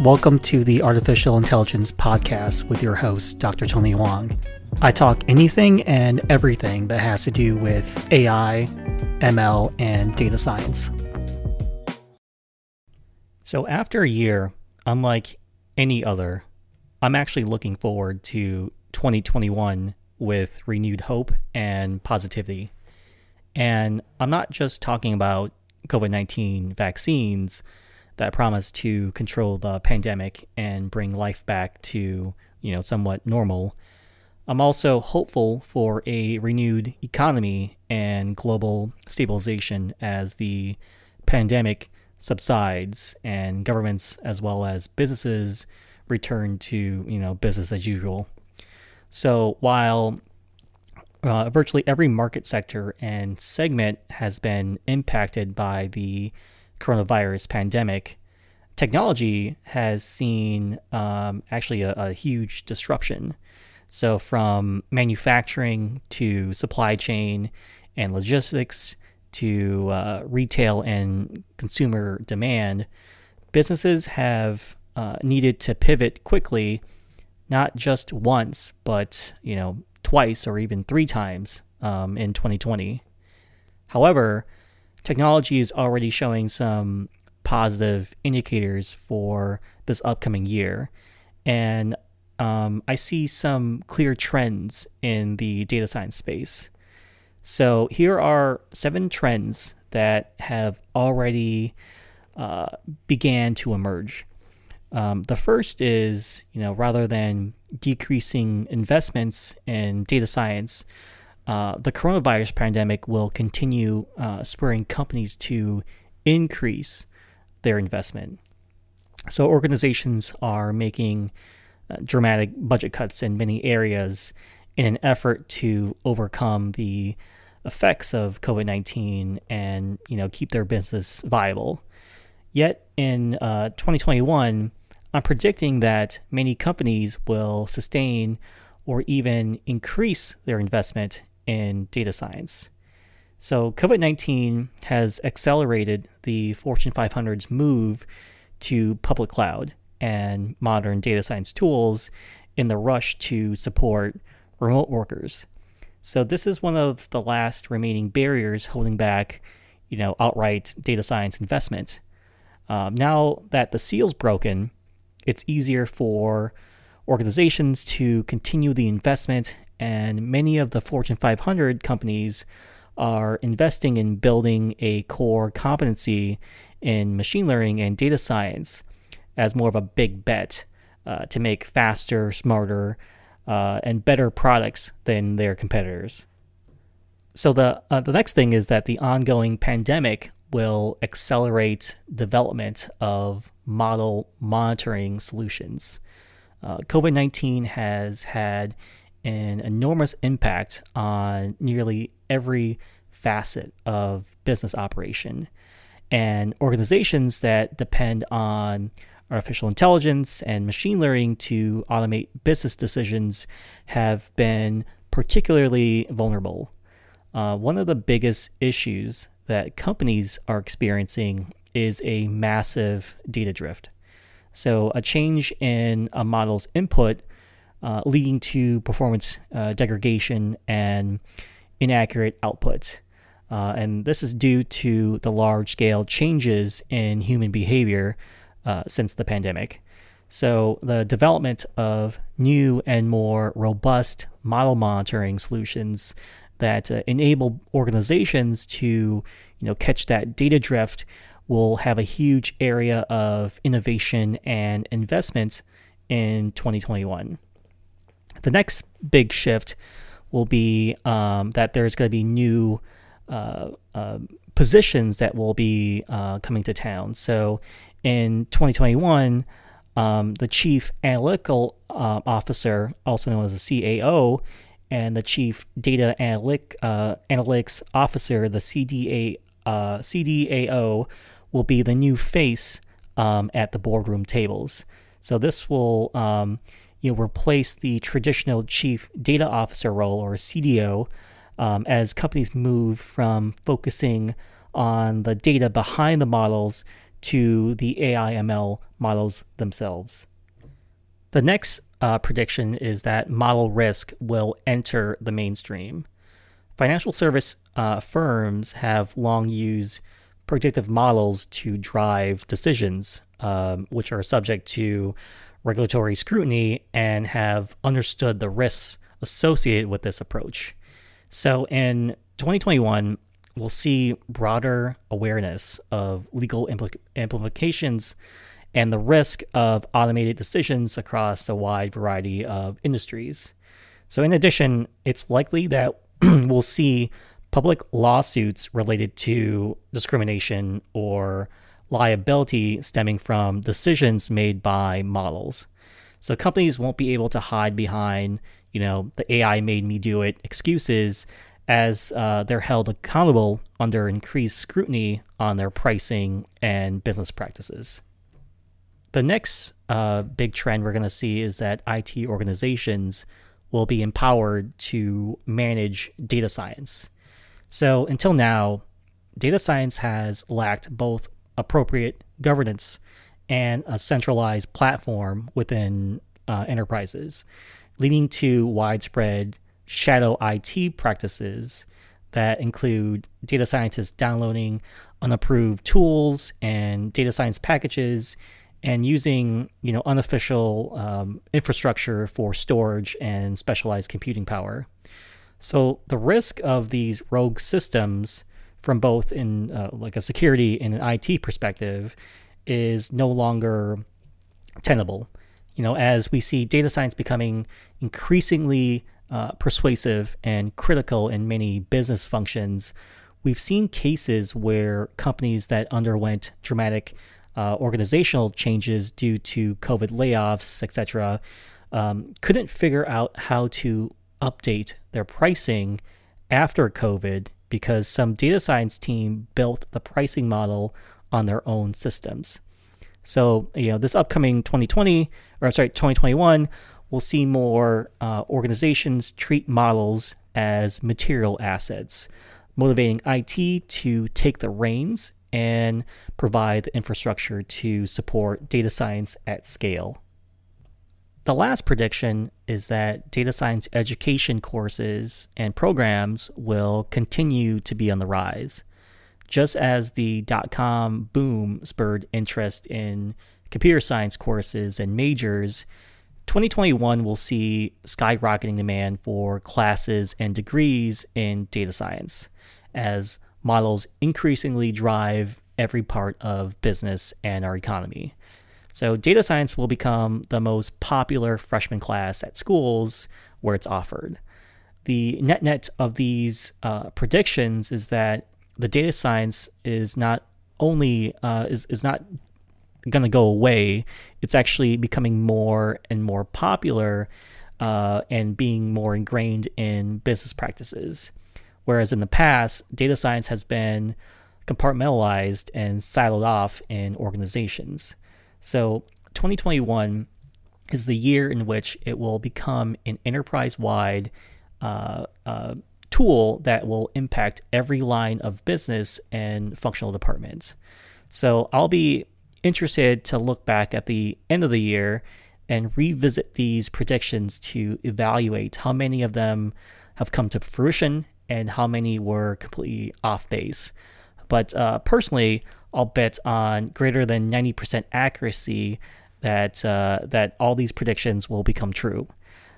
Welcome to the Artificial Intelligence Podcast with your host, Dr. Tony Hoang. I talk anything and everything that has to do with AI, ML, and data science. So, after a year, unlike any other, I'm actually looking forward to 2021 with renewed hope and positivity. And I'm not just talking about COVID 19 vaccines that promise to control the pandemic and bring life back to, you know, somewhat normal. I'm also hopeful for a renewed economy and global stabilization as the pandemic subsides and governments as well as businesses return to, you know, business as usual. So while uh, virtually every market sector and segment has been impacted by the coronavirus pandemic, technology has seen um, actually a, a, huge disruption. So, from manufacturing to supply chain and logistics to uh, retail and consumer demand, businesses have uh, needed to pivot quickly, not just once, but you know twice or even three times um, in 2020. However, technology is already showing some positive indicators for this upcoming year. And um, I see some clear trends in the data science space. So here are seven trends that have already uh, began to emerge. Um, the first is, you know, rather than decreasing investments in data science, uh, the coronavirus pandemic will continue uh, spurring companies to increase their investment. So organizations are making uh, dramatic budget cuts in many areas in an effort to overcome the effects of COVID-19 and you know keep their business viable. Yet in uh, 2021, I'm predicting that many companies will sustain or even increase their investment in data science. So, COVID 19 has accelerated the Fortune 500's move to public cloud and modern data science tools in the rush to support remote workers. So, this is one of the last remaining barriers holding back, you know, outright data science investment. Um, now that the seal's broken, it's easier for organizations to continue the investment, and many of the Fortune 500 companies are investing in building a core competency in machine learning and data science as more of a big bet uh, to make faster, smarter, uh, and better products than their competitors. So the uh, the next thing is that the ongoing pandemic will accelerate development of model monitoring solutions. Uh, COVID 19 has had an enormous impact on nearly every facet of business operation. And organizations that depend on artificial intelligence and machine learning to automate business decisions have been particularly vulnerable. Uh, one of the biggest issues that companies are experiencing is a massive data drift. So, a change in a model's input uh, leading to performance uh, degradation and inaccurate output. Uh, and this is due to the large scale changes in human behavior uh, since the pandemic. So, the development of new and more robust model monitoring solutions that uh, enable organizations to you know catch that data drift will have a huge area of innovation and investment in 2021. The next big shift will be um, that there's going to be new uh, uh, positions that will be uh, coming to town. So in 2021, um, the chief analytical uh, officer, also known as the CAO, and the chief data analytic, uh, analytics officer, the CDA, uh, CDAO, will be the new face um, at the boardroom tables. So this will um, you know replace the traditional chief data officer role or CDO um, as companies move from focusing on the data behind the models to the AI ML models themselves. The next uh, prediction is that model risk will enter the mainstream. Financial service uh, firms have long used predictive models to drive decisions, um, which are subject to regulatory scrutiny and have understood the risks associated with this approach. So in 2021, we'll see broader awareness of legal impl- implications and the risk of automated decisions across a wide variety of industries. So, in addition, it's likely that we'll see public lawsuits related to discrimination or liability stemming from decisions made by models. So, companies won't be able to hide behind, you know, the AI made me do it excuses as uh, they're held accountable under increased scrutiny on their pricing and business practices. The next uh, big trend we're going to see is that IT organizations will be empowered to manage data science. So until now, data science has lacked both appropriate governance and a centralized platform within uh, enterprises, leading to widespread shadow IT practices that include data scientists downloading unapproved tools and data science packages and using you know unofficial um, infrastructure for storage and specialized computing power. So the risk of these rogue systems, from both in uh, like a security and an IT perspective, is no longer tenable. You know, as we see data science becoming increasingly uh, persuasive and critical in many business functions, we've seen cases where companies that underwent dramatic uh, organizational changes due to COVID layoffs, etc., um, couldn't figure out how to update their pricing after COVID because some data science team built the pricing model on their own systems. So, you know, this upcoming 2020, or I'm sorry, 2021, we'll see more uh, organizations treat models as material assets, motivating IT to take the reins and provide the infrastructure to support data science at scale. The last prediction is that data science education courses and programs will continue to be on the rise. Just as the dot com boom spurred interest in computer science courses and majors, 2021 will see skyrocketing demand for classes and degrees in data science as models increasingly drive every part of business and our economy. So, data science will become the most popular freshman class at schools where it's offered. The net net of these uh, predictions is that the data science is not only uh, is is not going to go away. It's actually becoming more and more popular uh, and being more ingrained in business practices. Whereas in the past, data science has been compartmentalized and siloed off in organizations. So 2021 is the year in which it will become an enterprise wide uh, uh, tool that will impact every line of business and functional departments. So I'll be interested to look back at the end of the year and revisit these predictions to evaluate how many of them have come to fruition and how many were completely off base. But uh, personally, I'll bet on greater than 90% accuracy that uh, that all these predictions will become true.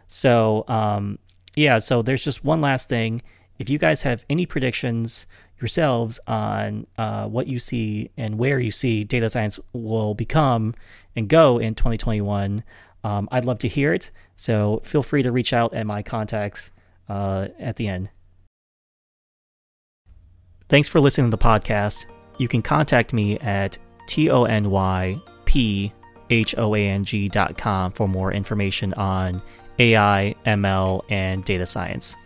So um, yeah, so there's just one last thing. If you guys have any predictions yourselves on uh, what you see and where you see data science will become and go in 2021, um, I'd love to hear it. So feel free to reach out at my contacts uh, at the end. Thanks for listening to the podcast. You can contact me at tonyphoang.com for more information on AI, ML, and data science.